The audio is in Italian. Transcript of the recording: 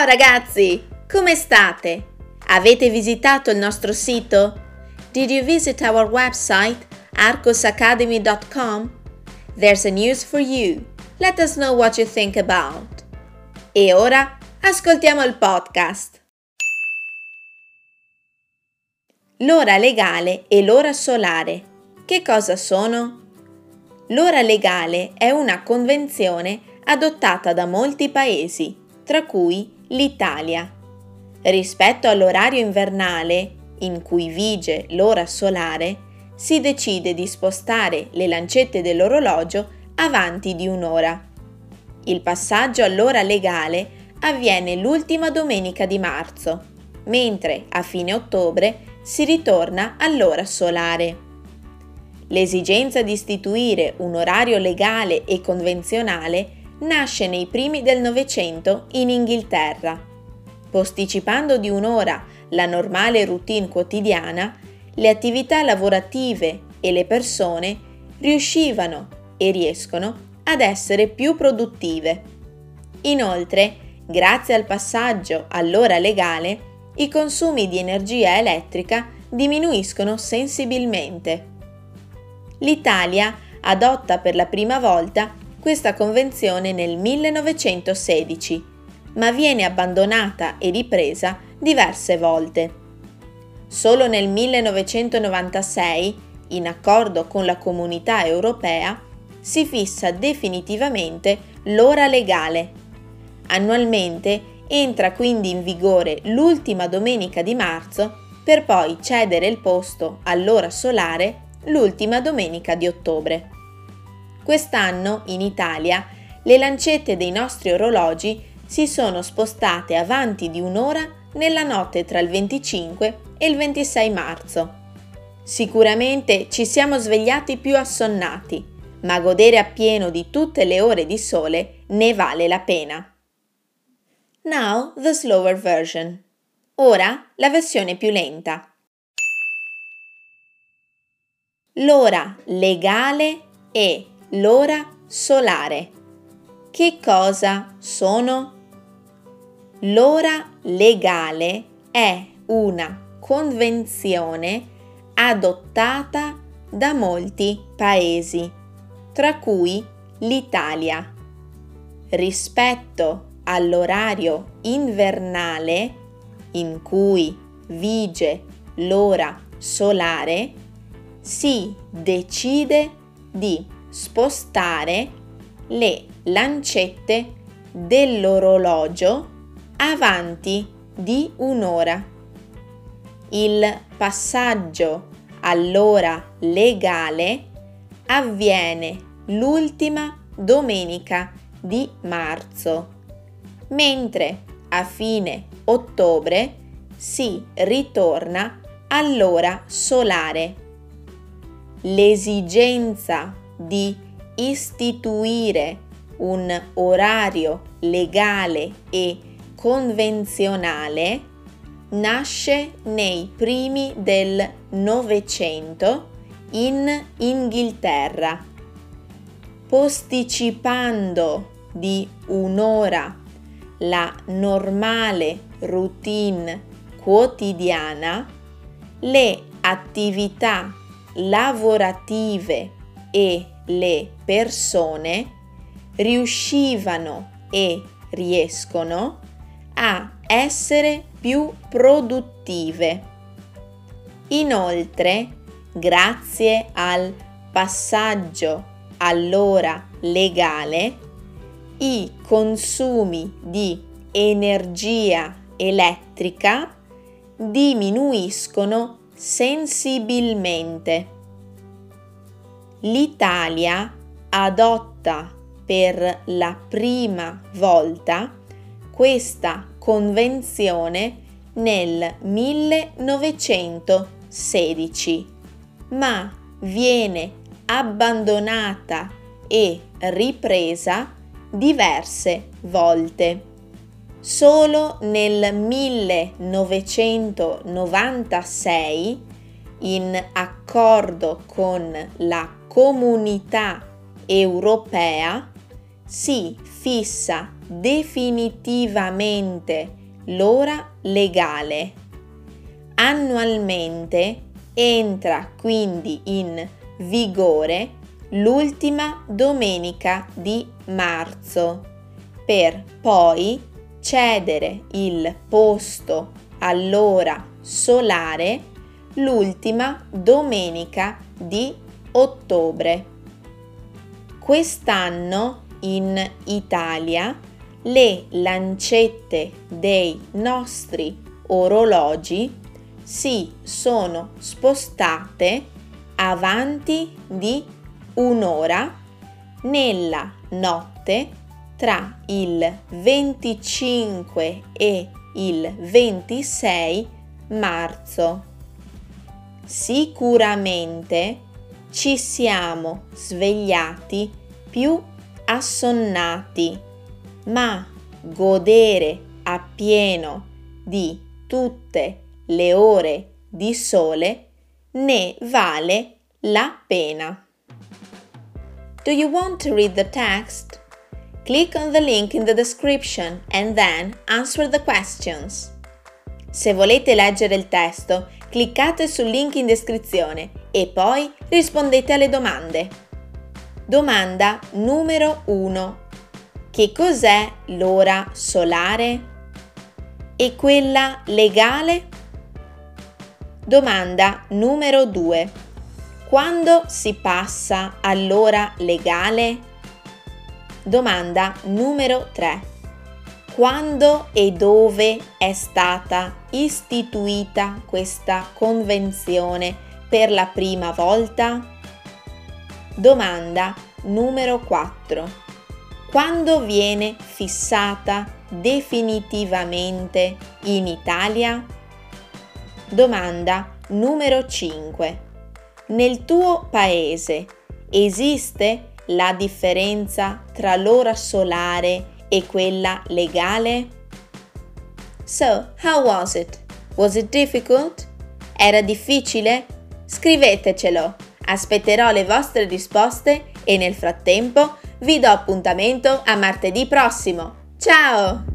Ciao ragazzi, come state? Avete visitato il nostro sito? Did you visit our website arcosacademy.com? There's a news for you. Let us know what you think about. E ora ascoltiamo il podcast. L'ora legale e l'ora solare. Che cosa sono? L'ora legale è una convenzione adottata da molti paesi, tra cui l'Italia. Rispetto all'orario invernale, in cui vige l'ora solare, si decide di spostare le lancette dell'orologio avanti di un'ora. Il passaggio all'ora legale avviene l'ultima domenica di marzo, mentre a fine ottobre si ritorna all'ora solare. L'esigenza di istituire un orario legale e convenzionale nasce nei primi del Novecento in Inghilterra. Posticipando di un'ora la normale routine quotidiana, le attività lavorative e le persone riuscivano e riescono ad essere più produttive. Inoltre, grazie al passaggio all'ora legale, i consumi di energia elettrica diminuiscono sensibilmente. L'Italia adotta per la prima volta questa convenzione nel 1916, ma viene abbandonata e ripresa diverse volte. Solo nel 1996, in accordo con la comunità europea, si fissa definitivamente l'ora legale. Annualmente entra quindi in vigore l'ultima domenica di marzo per poi cedere il posto all'ora solare l'ultima domenica di ottobre. Quest'anno in Italia le lancette dei nostri orologi si sono spostate avanti di un'ora nella notte tra il 25 e il 26 marzo. Sicuramente ci siamo svegliati più assonnati, ma godere appieno di tutte le ore di sole ne vale la pena. Now the slower version. Ora la versione più lenta. L'ora legale e l'ora solare. Che cosa sono? L'ora legale è una convenzione adottata da molti paesi, tra cui l'Italia. Rispetto all'orario invernale, in cui vige l'ora solare, si decide di spostare le lancette dell'orologio avanti di un'ora. Il passaggio all'ora legale avviene l'ultima domenica di marzo, mentre a fine ottobre si ritorna all'ora solare. L'esigenza di istituire un orario legale e convenzionale nasce nei primi del Novecento in Inghilterra, posticipando di un'ora la normale routine quotidiana, le attività lavorative e le persone riuscivano e riescono a essere più produttive. Inoltre, grazie al passaggio all'ora legale, i consumi di energia elettrica diminuiscono sensibilmente l'Italia adotta per la prima volta questa convenzione nel 1916, ma viene abbandonata e ripresa diverse volte. Solo nel 1996, in accordo con la comunità europea si fissa definitivamente l'ora legale. Annualmente entra quindi in vigore l'ultima domenica di marzo per poi cedere il posto all'ora solare l'ultima domenica di ottobre. Quest'anno in Italia le lancette dei nostri orologi si sono spostate avanti di un'ora nella notte tra il 25 e il 26 marzo. Sicuramente ci siamo svegliati più assonnati, ma godere appieno di tutte le ore di sole ne vale la pena. Do you want to read the text? Click on the link in the description and then answer the questions. Se volete leggere il testo, cliccate sul link in descrizione e poi rispondete alle domande. Domanda numero 1. Che cos'è l'ora solare? E quella legale? Domanda numero 2. Quando si passa all'ora legale? Domanda numero 3. Quando e dove è stata istituita questa convenzione per la prima volta? Domanda numero 4. Quando viene fissata definitivamente in Italia? Domanda numero 5. Nel tuo paese esiste la differenza tra l'ora solare e quella legale? So, how was it? Was it difficult? Era difficile? Scrivetecelo. Aspetterò le vostre risposte e nel frattempo vi do appuntamento a martedì prossimo. Ciao!